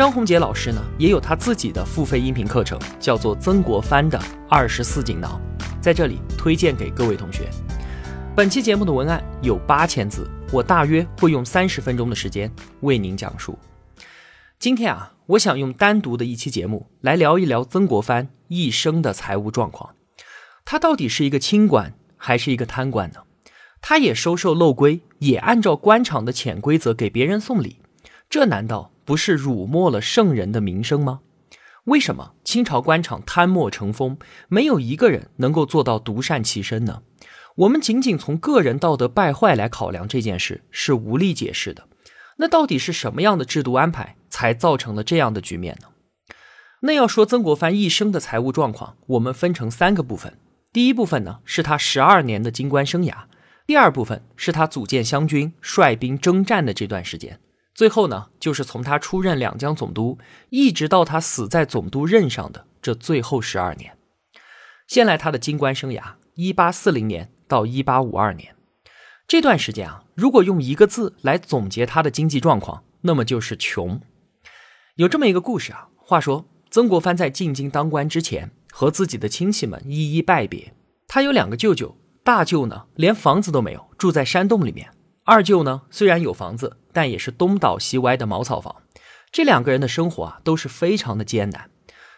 张宏杰老师呢，也有他自己的付费音频课程，叫做《曾国藩的二十四锦囊》，在这里推荐给各位同学。本期节目的文案有八千字，我大约会用三十分钟的时间为您讲述。今天啊，我想用单独的一期节目来聊一聊曾国藩一生的财务状况。他到底是一个清官还是一个贪官呢？他也收受漏规，也按照官场的潜规则给别人送礼，这难道？不是辱没了圣人的名声吗？为什么清朝官场贪墨成风，没有一个人能够做到独善其身呢？我们仅仅从个人道德败坏来考量这件事是无力解释的。那到底是什么样的制度安排才造成了这样的局面呢？那要说曾国藩一生的财务状况，我们分成三个部分。第一部分呢，是他十二年的京官生涯；第二部分是他组建湘军、率兵征战的这段时间。最后呢，就是从他出任两江总督，一直到他死在总督任上的这最后十二年。先来他的京官生涯，一八四零年到一八五二年这段时间啊，如果用一个字来总结他的经济状况，那么就是穷。有这么一个故事啊，话说曾国藩在进京当官之前，和自己的亲戚们一一拜别。他有两个舅舅，大舅呢连房子都没有，住在山洞里面。二舅呢，虽然有房子，但也是东倒西歪的茅草房。这两个人的生活啊，都是非常的艰难。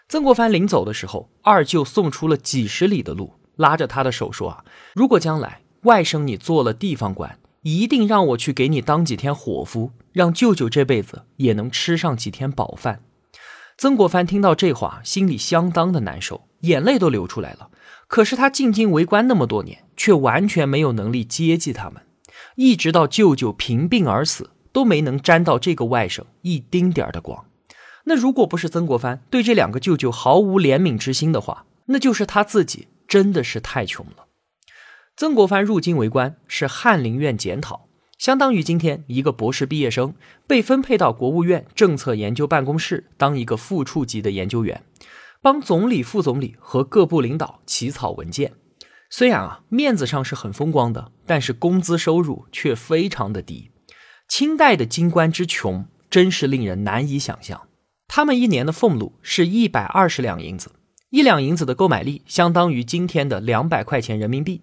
曾国藩临走的时候，二舅送出了几十里的路，拉着他的手说啊：“如果将来外甥你做了地方官，一定让我去给你当几天伙夫，让舅舅这辈子也能吃上几天饱饭。”曾国藩听到这话，心里相当的难受，眼泪都流出来了。可是他进京为官那么多年，却完全没有能力接济他们。一直到舅舅贫病而死，都没能沾到这个外甥一丁点儿的光。那如果不是曾国藩对这两个舅舅毫无怜悯之心的话，那就是他自己真的是太穷了。曾国藩入京为官是翰林院检讨，相当于今天一个博士毕业生被分配到国务院政策研究办公室当一个副处级的研究员，帮总理、副总理和各部领导起草文件。虽然啊，面子上是很风光的，但是工资收入却非常的低。清代的京官之穷，真是令人难以想象。他们一年的俸禄是一百二十两银子，一两银子的购买力相当于今天的两百块钱人民币。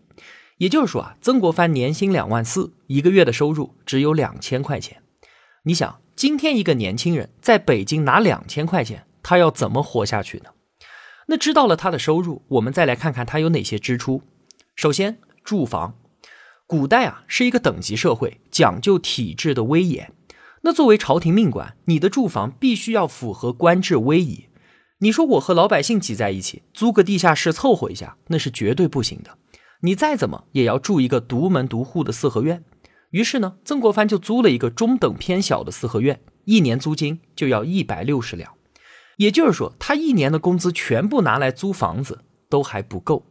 也就是说啊，曾国藩年薪两万四，一个月的收入只有两千块钱。你想，今天一个年轻人在北京拿两千块钱，他要怎么活下去呢？那知道了他的收入，我们再来看看他有哪些支出。首先，住房。古代啊是一个等级社会，讲究体制的威严。那作为朝廷命官，你的住房必须要符合官制威仪。你说我和老百姓挤在一起，租个地下室凑合一下，那是绝对不行的。你再怎么也要住一个独门独户的四合院。于是呢，曾国藩就租了一个中等偏小的四合院，一年租金就要一百六十两。也就是说，他一年的工资全部拿来租房子都还不够。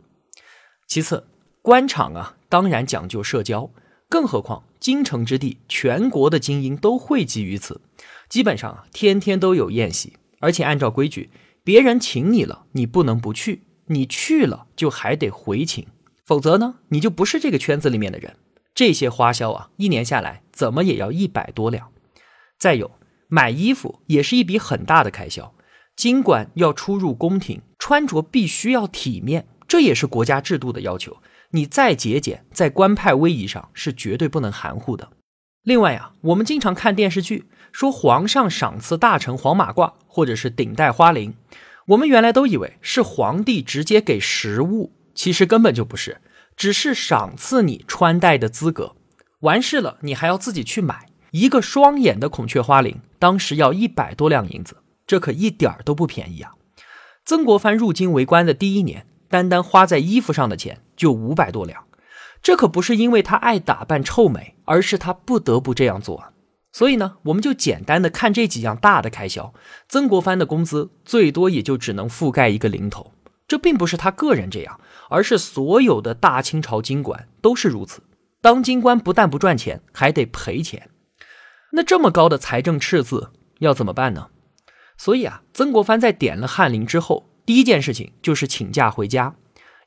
其次，官场啊，当然讲究社交，更何况京城之地，全国的精英都汇集于此，基本上啊，天天都有宴席，而且按照规矩，别人请你了，你不能不去，你去了就还得回请，否则呢，你就不是这个圈子里面的人。这些花销啊，一年下来怎么也要一百多两。再有，买衣服也是一笔很大的开销，尽管要出入宫廷，穿着必须要体面，这也是国家制度的要求。你再节俭，在官派威仪上是绝对不能含糊的。另外呀，我们经常看电视剧，说皇上赏赐大臣黄马褂或者是顶戴花翎，我们原来都以为是皇帝直接给实物，其实根本就不是，只是赏赐你穿戴的资格。完事了，你还要自己去买一个双眼的孔雀花翎，当时要一百多两银子，这可一点儿都不便宜啊！曾国藩入京为官的第一年。单单花在衣服上的钱就五百多两，这可不是因为他爱打扮臭美，而是他不得不这样做。所以呢，我们就简单的看这几样大的开销，曾国藩的工资最多也就只能覆盖一个零头。这并不是他个人这样，而是所有的大清朝京官都是如此。当京官不但不赚钱，还得赔钱。那这么高的财政赤字要怎么办呢？所以啊，曾国藩在点了翰林之后，第一件事情就是请假回家。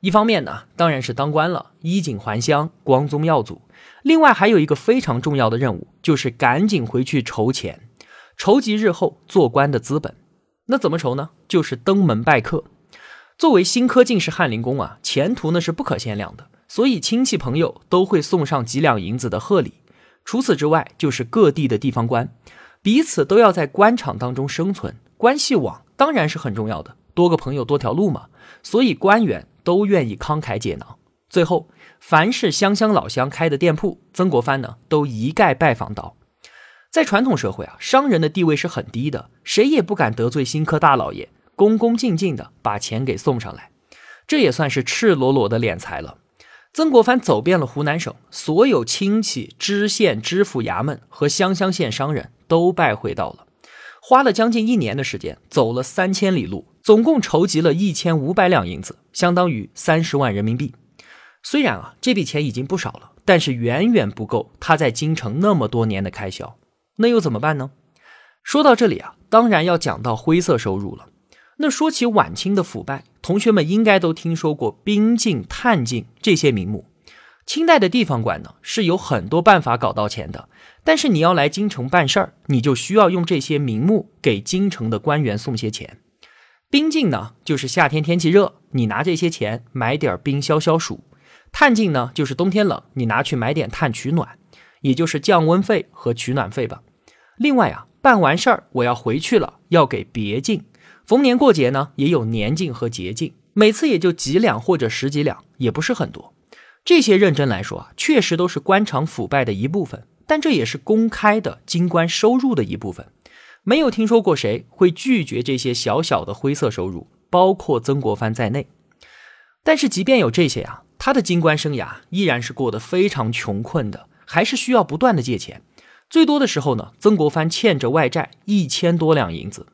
一方面呢，当然是当官了，衣锦还乡，光宗耀祖。另外还有一个非常重要的任务，就是赶紧回去筹钱，筹集日后做官的资本。那怎么筹呢？就是登门拜客。作为新科进士翰林公啊，前途呢是不可限量的，所以亲戚朋友都会送上几两银子的贺礼。除此之外，就是各地的地方官，彼此都要在官场当中生存，关系网当然是很重要的，多个朋友多条路嘛。所以官员。都愿意慷慨解囊，最后凡是湘乡老乡开的店铺，曾国藩呢都一概拜访到。在传统社会啊，商人的地位是很低的，谁也不敢得罪新科大老爷，恭恭敬敬的把钱给送上来，这也算是赤裸裸的敛财了。曾国藩走遍了湖南省，所有亲戚、知县、知府衙门和湘乡县商人都拜会到了，花了将近一年的时间，走了三千里路。总共筹集了一千五百两银子，相当于三十万人民币。虽然啊，这笔钱已经不少了，但是远远不够他在京城那么多年的开销。那又怎么办呢？说到这里啊，当然要讲到灰色收入了。那说起晚清的腐败，同学们应该都听说过兵进、探进这些名目。清代的地方官呢，是有很多办法搞到钱的，但是你要来京城办事儿，你就需要用这些名目给京城的官员送些钱。冰镜呢，就是夏天天气热，你拿这些钱买点冰消消暑；炭镜呢，就是冬天冷，你拿去买点炭取暖，也就是降温费和取暖费吧。另外啊，办完事儿我要回去了，要给别镜。逢年过节呢，也有年镜和节镜，每次也就几两或者十几两，也不是很多。这些认真来说啊，确实都是官场腐败的一部分，但这也是公开的京官收入的一部分。没有听说过谁会拒绝这些小小的灰色收入，包括曾国藩在内。但是，即便有这些啊，他的京官生涯依然是过得非常穷困的，还是需要不断的借钱。最多的时候呢，曾国藩欠着外债一千多两银子。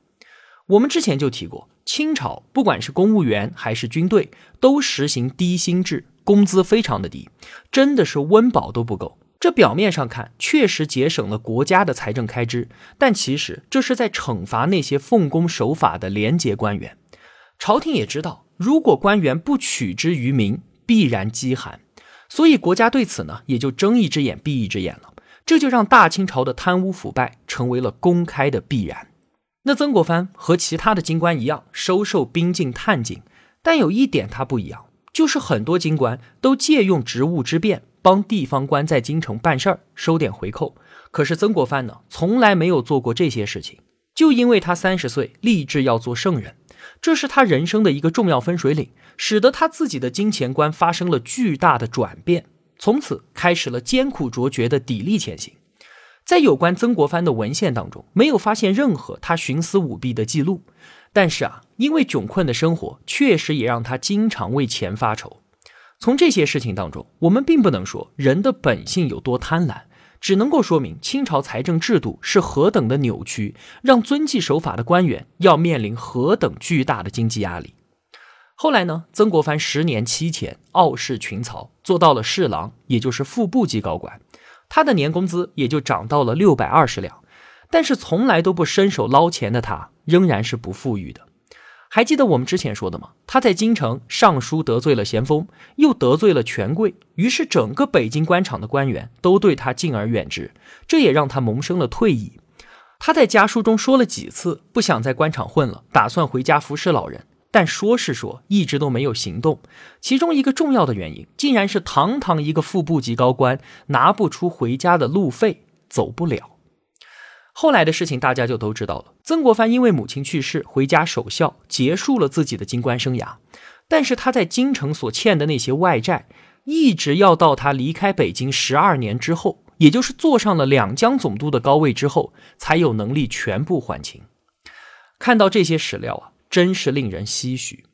我们之前就提过，清朝不管是公务员还是军队，都实行低薪制，工资非常的低，真的是温饱都不够。这表面上看确实节省了国家的财政开支，但其实这是在惩罚那些奉公守法的廉洁官员。朝廷也知道，如果官员不取之于民，必然饥寒，所以国家对此呢也就睁一只眼闭一只眼了。这就让大清朝的贪污腐败成为了公开的必然。那曾国藩和其他的京官一样，收受兵进探进，但有一点他不一样，就是很多京官都借用职务之便。帮地方官在京城办事儿，收点回扣。可是曾国藩呢，从来没有做过这些事情。就因为他三十岁立志要做圣人，这是他人生的一个重要分水岭，使得他自己的金钱观发生了巨大的转变，从此开始了艰苦卓绝的砥砺前行。在有关曾国藩的文献当中，没有发现任何他徇私舞弊的记录。但是啊，因为窘困的生活，确实也让他经常为钱发愁。从这些事情当中，我们并不能说人的本性有多贪婪，只能够说明清朝财政制度是何等的扭曲，让遵纪守法的官员要面临何等巨大的经济压力。后来呢，曾国藩十年期前傲视群曹，做到了侍郎，也就是副部级高官，他的年工资也就涨到了六百二十两。但是从来都不伸手捞钱的他，仍然是不富裕的。还记得我们之前说的吗？他在京城上书得罪了咸丰，又得罪了权贵，于是整个北京官场的官员都对他敬而远之，这也让他萌生了退意。他在家书中说了几次不想在官场混了，打算回家服侍老人，但说是说，一直都没有行动。其中一个重要的原因，竟然是堂堂一个副部级高官拿不出回家的路费，走不了。后来的事情大家就都知道了。曾国藩因为母亲去世，回家守孝，结束了自己的京官生涯。但是他在京城所欠的那些外债，一直要到他离开北京十二年之后，也就是坐上了两江总督的高位之后，才有能力全部还清。看到这些史料啊，真是令人唏嘘。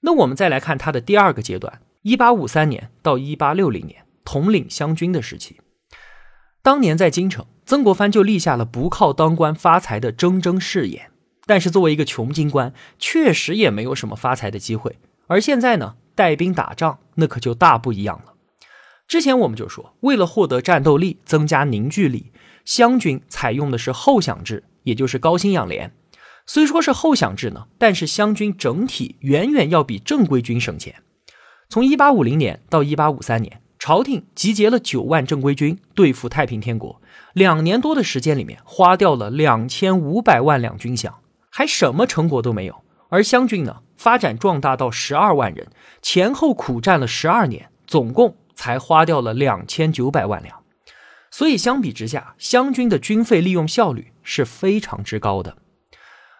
那我们再来看他的第二个阶段：一八五三年到一八六零年，统领湘军的时期。当年在京城。曾国藩就立下了不靠当官发财的铮铮誓言。但是作为一个穷京官，确实也没有什么发财的机会。而现在呢，带兵打仗，那可就大不一样了。之前我们就说，为了获得战斗力、增加凝聚力，湘军采用的是后饷制，也就是高薪养廉。虽说是后饷制呢，但是湘军整体远远要比正规军省钱。从一八五零年到一八五三年，朝廷集结了九万正规军对付太平天国，两年多的时间里面花掉了两千五百万两军饷。还什么成果都没有，而湘军呢，发展壮大到十二万人，前后苦战了十二年，总共才花掉了两千九百万两。所以相比之下，湘军的军费利用效率是非常之高的。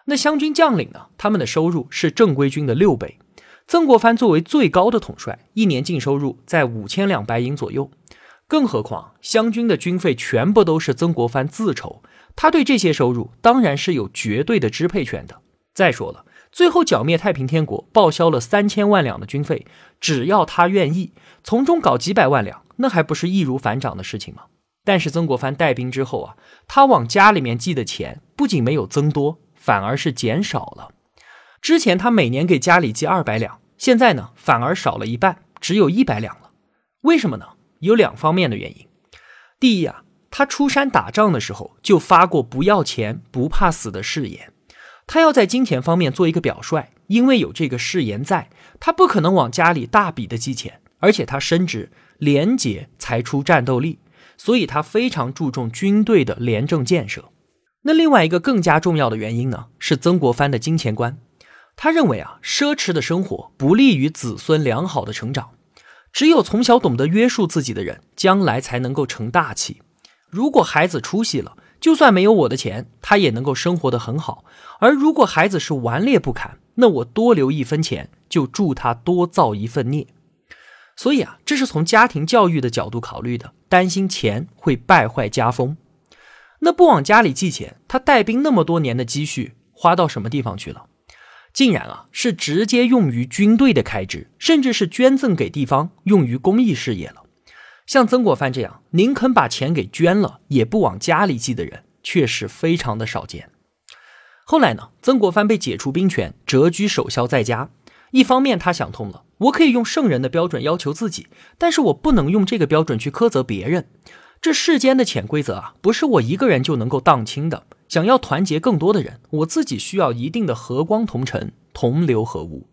那湘军将领呢，他们的收入是正规军的六倍。曾国藩作为最高的统帅，一年净收入在五千两白银左右。更何况湘军的军费全部都是曾国藩自筹。他对这些收入当然是有绝对的支配权的。再说了，最后剿灭太平天国，报销了三千万两的军费，只要他愿意从中搞几百万两，那还不是易如反掌的事情吗？但是曾国藩带兵之后啊，他往家里面寄的钱不仅没有增多，反而是减少了。之前他每年给家里寄二百两，现在呢反而少了一半，只有一百两了。为什么呢？有两方面的原因。第一啊。他出山打仗的时候就发过不要钱不怕死的誓言，他要在金钱方面做一个表率，因为有这个誓言在，他不可能往家里大笔的寄钱，而且他深知廉洁才出战斗力，所以他非常注重军队的廉政建设。那另外一个更加重要的原因呢，是曾国藩的金钱观，他认为啊，奢侈的生活不利于子孙良好的成长，只有从小懂得约束自己的人，将来才能够成大器。如果孩子出息了，就算没有我的钱，他也能够生活的很好。而如果孩子是顽劣不堪，那我多留一分钱，就助他多造一份孽。所以啊，这是从家庭教育的角度考虑的，担心钱会败坏家风。那不往家里寄钱，他带兵那么多年的积蓄花到什么地方去了？竟然啊，是直接用于军队的开支，甚至是捐赠给地方，用于公益事业了。像曾国藩这样宁肯把钱给捐了也不往家里寄的人，确实非常的少见。后来呢，曾国藩被解除兵权，谪居守孝在家。一方面他想通了，我可以用圣人的标准要求自己，但是我不能用这个标准去苛责别人。这世间的潜规则啊，不是我一个人就能够荡清的。想要团结更多的人，我自己需要一定的和光同尘、同流合污。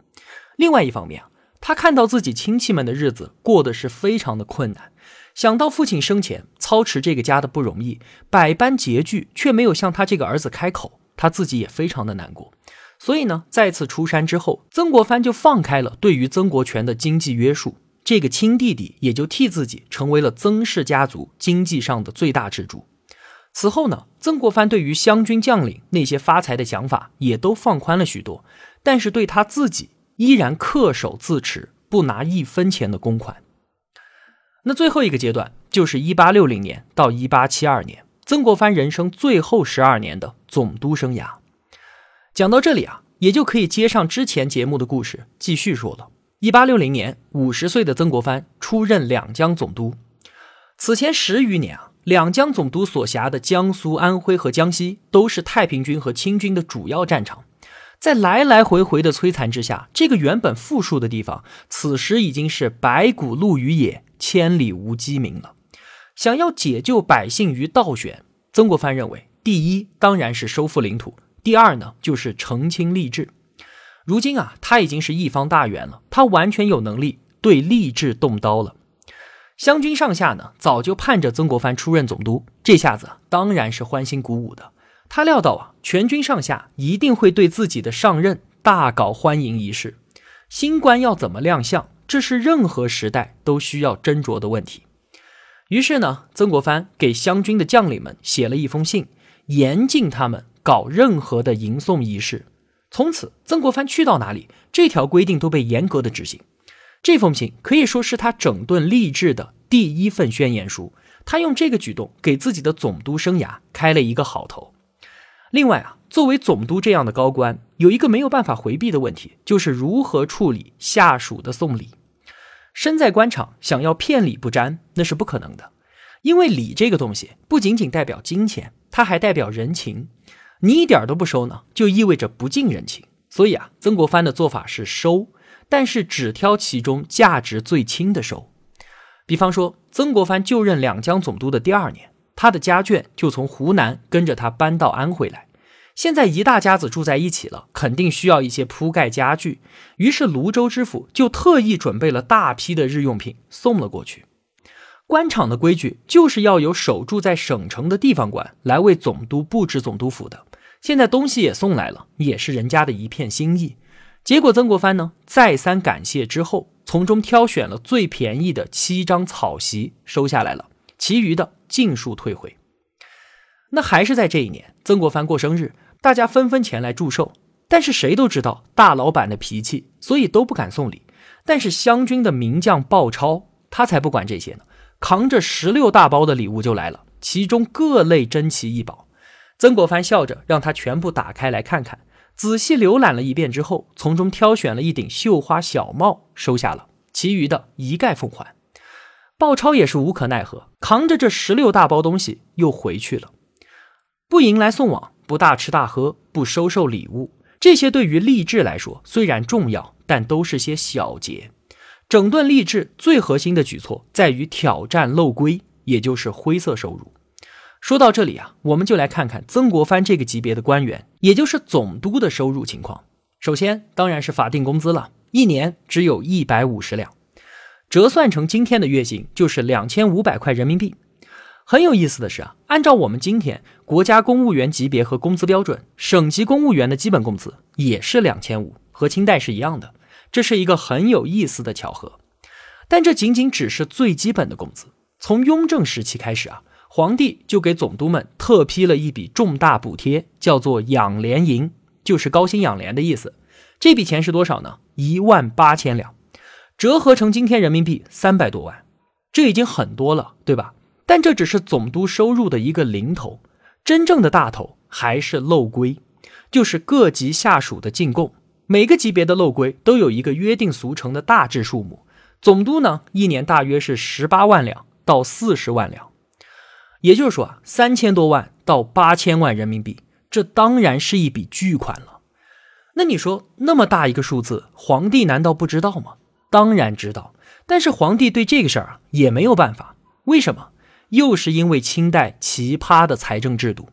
另外一方面，他看到自己亲戚们的日子过得是非常的困难。想到父亲生前操持这个家的不容易，百般拮据，却没有向他这个儿子开口，他自己也非常的难过。所以呢，再次出山之后，曾国藩就放开了对于曾国荃的经济约束，这个亲弟弟也就替自己成为了曾氏家族经济上的最大支柱。此后呢，曾国藩对于湘军将领那些发财的想法也都放宽了许多，但是对他自己依然恪守自持，不拿一分钱的公款。那最后一个阶段就是一八六零年到一八七二年，曾国藩人生最后十二年的总督生涯。讲到这里啊，也就可以接上之前节目的故事继续说了。一八六零年，五十岁的曾国藩出任两江总督。此前十余年啊，两江总督所辖的江苏、安徽和江西都是太平军和清军的主要战场。在来来回回的摧残之下，这个原本富庶的地方，此时已经是白骨露于野。千里无鸡鸣了。想要解救百姓于倒悬，曾国藩认为，第一当然是收复领土，第二呢就是澄清吏治。如今啊，他已经是一方大员了，他完全有能力对吏治动刀了。湘军上下呢，早就盼着曾国藩出任总督，这下子当然是欢欣鼓舞的。他料到啊，全军上下一定会对自己的上任大搞欢迎仪式。新官要怎么亮相？这是任何时代都需要斟酌的问题。于是呢，曾国藩给湘军的将领们写了一封信，严禁他们搞任何的迎送仪式。从此，曾国藩去到哪里，这条规定都被严格的执行。这封信可以说是他整顿吏治的第一份宣言书。他用这个举动给自己的总督生涯开了一个好头。另外啊。作为总督这样的高官，有一个没有办法回避的问题，就是如何处理下属的送礼。身在官场，想要骗礼不沾，那是不可能的。因为礼这个东西不仅仅代表金钱，它还代表人情。你一点都不收呢，就意味着不近人情。所以啊，曾国藩的做法是收，但是只挑其中价值最轻的收。比方说，曾国藩就任两江总督的第二年，他的家眷就从湖南跟着他搬到安徽来。现在一大家子住在一起了，肯定需要一些铺盖家具。于是泸州知府就特意准备了大批的日用品送了过去。官场的规矩就是要有守住在省城的地方官来为总督布置总督府的。现在东西也送来了，也是人家的一片心意。结果曾国藩呢再三感谢之后，从中挑选了最便宜的七张草席收下来了，其余的尽数退回。那还是在这一年，曾国藩过生日。大家纷纷前来祝寿，但是谁都知道大老板的脾气，所以都不敢送礼。但是湘军的名将鲍超，他才不管这些呢，扛着十六大包的礼物就来了，其中各类珍奇异宝。曾国藩笑着让他全部打开来看看，仔细浏览了一遍之后，从中挑选了一顶绣花小帽收下了，其余的一概奉还。鲍超也是无可奈何，扛着这十六大包东西又回去了，不迎来送往。不大吃大喝，不收受礼物，这些对于励志来说虽然重要，但都是些小节。整顿励志最核心的举措在于挑战漏规，也就是灰色收入。说到这里啊，我们就来看看曾国藩这个级别的官员，也就是总督的收入情况。首先当然是法定工资了，一年只有一百五十两，折算成今天的月薪就是两千五百块人民币。很有意思的是啊，按照我们今天国家公务员级别和工资标准，省级公务员的基本工资也是两千五，和清代是一样的。这是一个很有意思的巧合。但这仅仅只是最基本的工资。从雍正时期开始啊，皇帝就给总督们特批了一笔重大补贴，叫做养廉银，就是高薪养廉的意思。这笔钱是多少呢？一万八千两，折合成今天人民币三百多万，这已经很多了，对吧？但这只是总督收入的一个零头，真正的大头还是漏规，就是各级下属的进贡。每个级别的漏规都有一个约定俗成的大致数目。总督呢，一年大约是十八万两到四十万两，也就是说啊，三千多万到八千万人民币，这当然是一笔巨款了。那你说那么大一个数字，皇帝难道不知道吗？当然知道，但是皇帝对这个事儿啊也没有办法。为什么？又是因为清代奇葩的财政制度。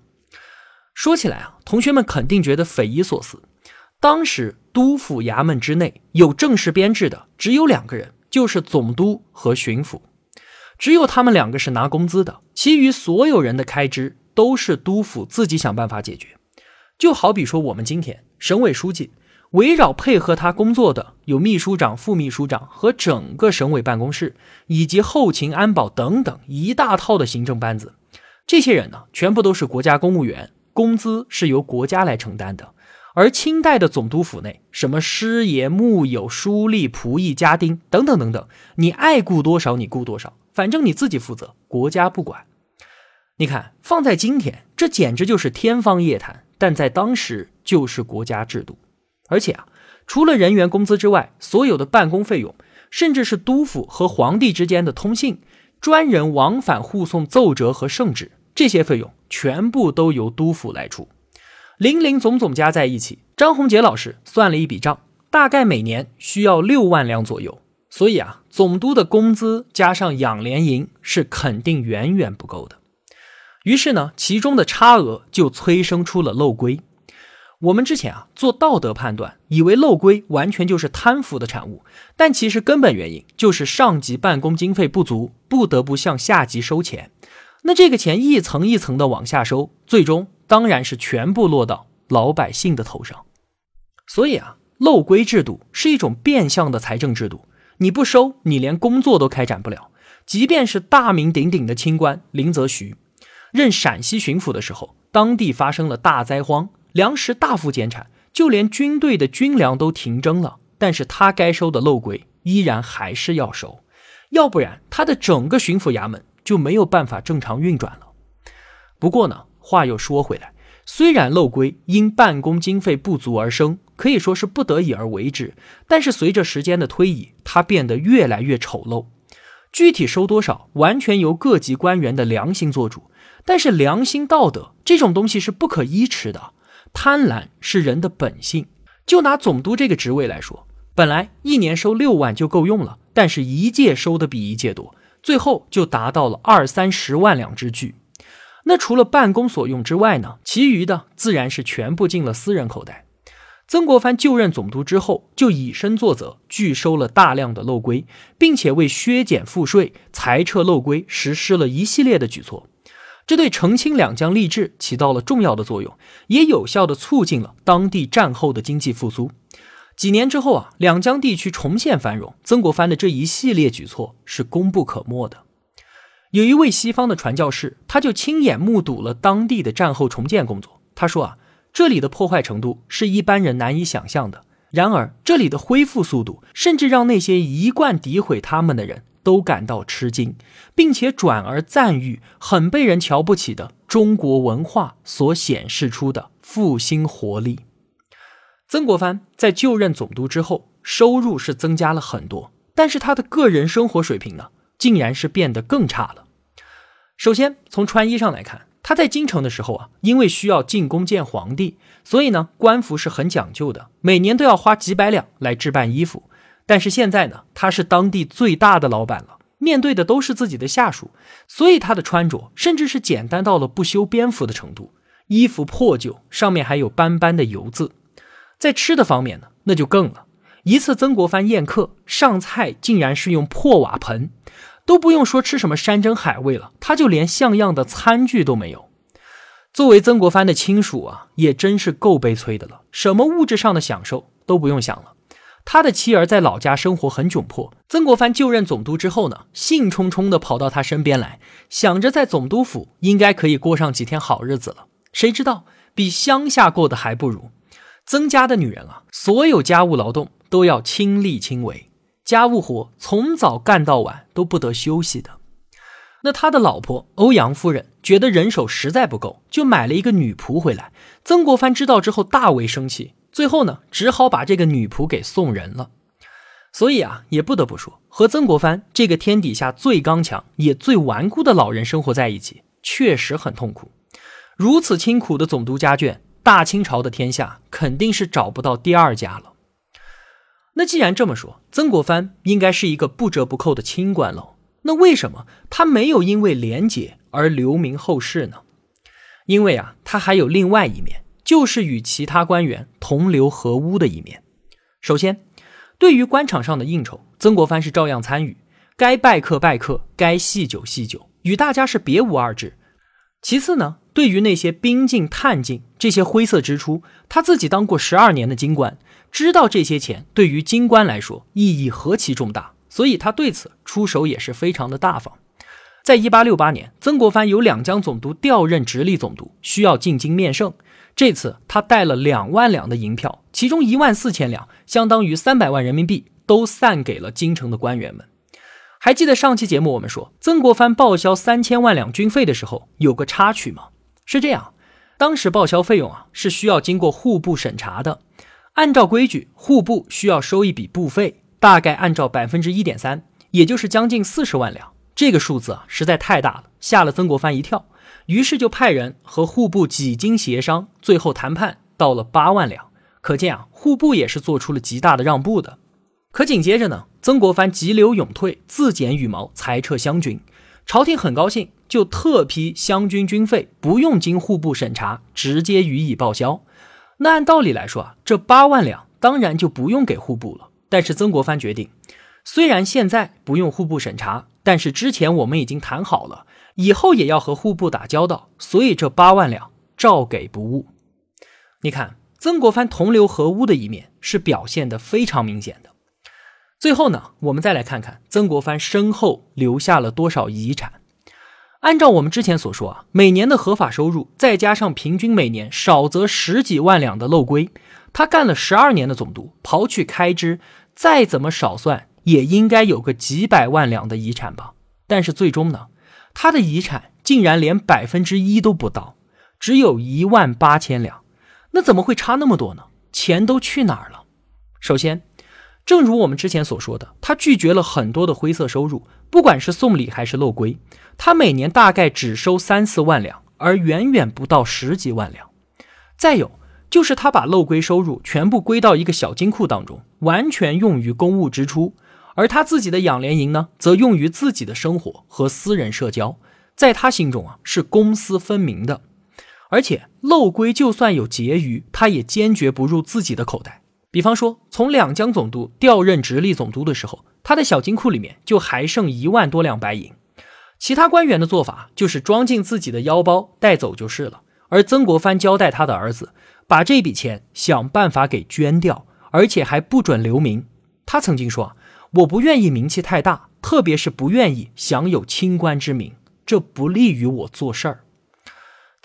说起来啊，同学们肯定觉得匪夷所思。当时督府衙门之内有正式编制的只有两个人，就是总督和巡抚，只有他们两个是拿工资的，其余所有人的开支都是督府自己想办法解决。就好比说我们今天省委书记。围绕配合他工作的有秘书长、副秘书长和整个省委办公室，以及后勤、安保等等一大套的行政班子。这些人呢，全部都是国家公务员，工资是由国家来承担的。而清代的总督府内，什么师爷、幕友、书吏、仆役、家丁等等等等，你爱雇多少你雇多少，反正你自己负责，国家不管。你看，放在今天，这简直就是天方夜谭；但在当时，就是国家制度。而且啊，除了人员工资之外，所有的办公费用，甚至是督府和皇帝之间的通信、专人往返护送奏折和圣旨，这些费用全部都由督府来出。零零总总加在一起，张宏杰老师算了一笔账，大概每年需要六万两左右。所以啊，总督的工资加上养廉银是肯定远远不够的。于是呢，其中的差额就催生出了漏规。我们之前啊做道德判断，以为漏规完全就是贪腐的产物，但其实根本原因就是上级办公经费不足，不得不向下级收钱。那这个钱一层一层的往下收，最终当然是全部落到老百姓的头上。所以啊，漏规制度是一种变相的财政制度，你不收，你连工作都开展不了。即便是大名鼎鼎的清官林则徐，任陕西巡抚的时候，当地发生了大灾荒。粮食大幅减产，就连军队的军粮都停征了，但是他该收的漏规依然还是要收，要不然他的整个巡抚衙门就没有办法正常运转了。不过呢，话又说回来，虽然漏规因办公经费不足而生，可以说是不得已而为之，但是随着时间的推移，它变得越来越丑陋。具体收多少，完全由各级官员的良心做主。但是良心道德这种东西是不可依持的，贪婪是人的本性。就拿总督这个职位来说，本来一年收六万就够用了，但是一届收的比一届多，最后就达到了二三十万两之巨。那除了办公所用之外呢？其余的自然是全部进了私人口袋。曾国藩就任总督之后，就以身作则，拒收了大量的漏规，并且为削减赋税、裁撤漏规实施了一系列的举措。这对澄清两江吏治起到了重要的作用，也有效地促进了当地战后的经济复苏。几年之后啊，两江地区重现繁荣。曾国藩的这一系列举措是功不可没的。有一位西方的传教士，他就亲眼目睹了当地的战后重建工作。他说啊。这里的破坏程度是一般人难以想象的。然而，这里的恢复速度甚至让那些一贯诋毁他们的人都感到吃惊，并且转而赞誉很被人瞧不起的中国文化所显示出的复兴活力。曾国藩在就任总督之后，收入是增加了很多，但是他的个人生活水平呢，竟然是变得更差了。首先，从穿衣上来看。他在京城的时候啊，因为需要进宫见皇帝，所以呢，官服是很讲究的，每年都要花几百两来置办衣服。但是现在呢，他是当地最大的老板了，面对的都是自己的下属，所以他的穿着甚至是简单到了不修边幅的程度，衣服破旧，上面还有斑斑的油渍。在吃的方面呢，那就更了。一次曾国藩宴客上菜，竟然是用破瓦盆。都不用说吃什么山珍海味了，他就连像样的餐具都没有。作为曾国藩的亲属啊，也真是够悲催的了。什么物质上的享受都不用想了。他的妻儿在老家生活很窘迫，曾国藩就任总督之后呢，兴冲冲地跑到他身边来，想着在总督府应该可以过上几天好日子了。谁知道比乡下过得还不如。曾家的女人啊，所有家务劳动都要亲力亲为。家务活从早干到晚都不得休息的。那他的老婆欧阳夫人觉得人手实在不够，就买了一个女仆回来。曾国藩知道之后大为生气，最后呢，只好把这个女仆给送人了。所以啊，也不得不说，和曾国藩这个天底下最刚强也最顽固的老人生活在一起，确实很痛苦。如此清苦的总督家眷，大清朝的天下肯定是找不到第二家了。那既然这么说，曾国藩应该是一个不折不扣的清官喽。那为什么他没有因为廉洁而留名后世呢？因为啊，他还有另外一面，就是与其他官员同流合污的一面。首先，对于官场上的应酬，曾国藩是照样参与，该拜客拜客，该细酒细酒，与大家是别无二致。其次呢，对于那些兵进探进这些灰色支出，他自己当过十二年的京官。知道这些钱对于京官来说意义何其重大，所以他对此出手也是非常的大方。在一八六八年，曾国藩由两江总督调任直隶总督，需要进京面圣。这次他带了两万两的银票，其中一万四千两，相当于三百万人民币，都散给了京城的官员们。还记得上期节目我们说曾国藩报销三千万两军费的时候有个插曲吗？是这样，当时报销费用啊是需要经过户部审查的。按照规矩，户部需要收一笔布费，大概按照百分之一点三，也就是将近四十万两。这个数字啊，实在太大了，吓了曾国藩一跳。于是就派人和户部几经协商，最后谈判到了八万两。可见啊，户部也是做出了极大的让步的。可紧接着呢，曾国藩急流勇退，自剪羽毛，裁撤湘军。朝廷很高兴，就特批湘军军费不用经户部审查，直接予以报销。那按道理来说啊，这八万两当然就不用给户部了。但是曾国藩决定，虽然现在不用户部审查，但是之前我们已经谈好了，以后也要和户部打交道，所以这八万两照给不误。你看，曾国藩同流合污的一面是表现的非常明显的。最后呢，我们再来看看曾国藩身后留下了多少遗产。按照我们之前所说啊，每年的合法收入，再加上平均每年少则十几万两的漏规，他干了十二年的总督，刨去开支，再怎么少算，也应该有个几百万两的遗产吧。但是最终呢，他的遗产竟然连百分之一都不到，只有一万八千两。那怎么会差那么多呢？钱都去哪儿了？首先，正如我们之前所说的，他拒绝了很多的灰色收入，不管是送礼还是漏规，他每年大概只收三四万两，而远远不到十几万两。再有就是他把漏规收入全部归到一个小金库当中，完全用于公务支出，而他自己的养廉营呢，则用于自己的生活和私人社交，在他心中啊是公私分明的。而且漏规就算有结余，他也坚决不入自己的口袋。比方说，从两江总督调任直隶总督的时候，他的小金库里面就还剩一万多两白银。其他官员的做法就是装进自己的腰包带走就是了。而曾国藩交代他的儿子，把这笔钱想办法给捐掉，而且还不准留名。他曾经说：“我不愿意名气太大，特别是不愿意享有清官之名，这不利于我做事儿。”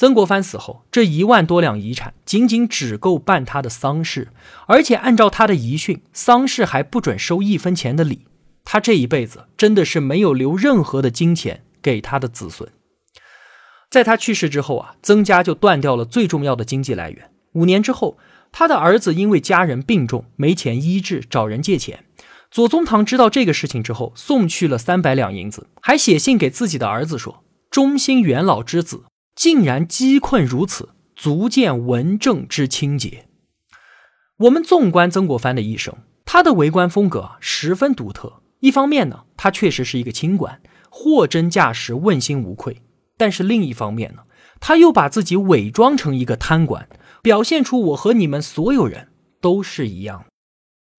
曾国藩死后，这一万多两遗产仅仅只够办他的丧事，而且按照他的遗训，丧事还不准收一分钱的礼。他这一辈子真的是没有留任何的金钱给他的子孙。在他去世之后啊，曾家就断掉了最重要的经济来源。五年之后，他的儿子因为家人病重没钱医治，找人借钱。左宗棠知道这个事情之后，送去了三百两银子，还写信给自己的儿子说：“忠心元老之子。”竟然饥困如此，足见文正之清洁。我们纵观曾国藩的一生，他的为官风格十分独特。一方面呢，他确实是一个清官，货真价实，问心无愧；但是另一方面呢，他又把自己伪装成一个贪官，表现出我和你们所有人都是一样。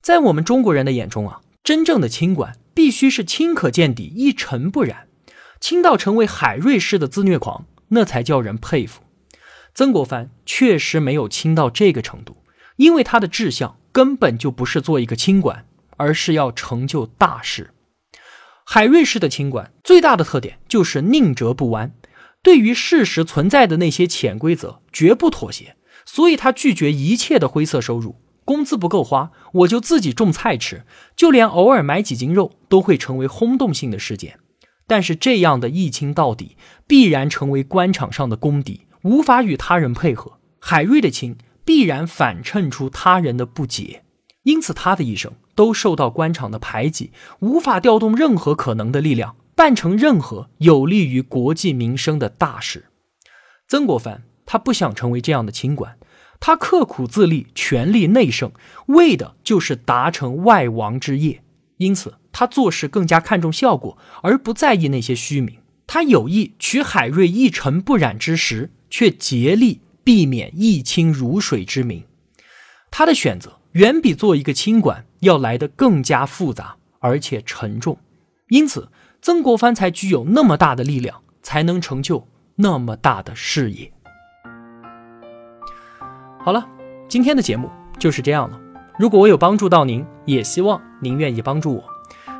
在我们中国人的眼中啊，真正的清官必须是清可见底，一尘不染，清到成为海瑞式的自虐狂。那才叫人佩服。曾国藩确实没有清到这个程度，因为他的志向根本就不是做一个清官，而是要成就大事。海瑞式的清官最大的特点就是宁折不弯，对于事实存在的那些潜规则绝不妥协，所以他拒绝一切的灰色收入。工资不够花，我就自己种菜吃，就连偶尔买几斤肉都会成为轰动性的事件。但是这样的一清到底，必然成为官场上的公敌，无法与他人配合。海瑞的清必然反衬出他人的不解，因此他的一生都受到官场的排挤，无法调动任何可能的力量，办成任何有利于国计民生的大事。曾国藩他不想成为这样的清官，他刻苦自立，权力内盛，为的就是达成外王之业。因此。他做事更加看重效果，而不在意那些虚名。他有意取海瑞一尘不染之实，却竭力避免一清如水之名。他的选择远比做一个清官要来得更加复杂而且沉重。因此，曾国藩才具有那么大的力量，才能成就那么大的事业。好了，今天的节目就是这样了。如果我有帮助到您，也希望您愿意帮助我。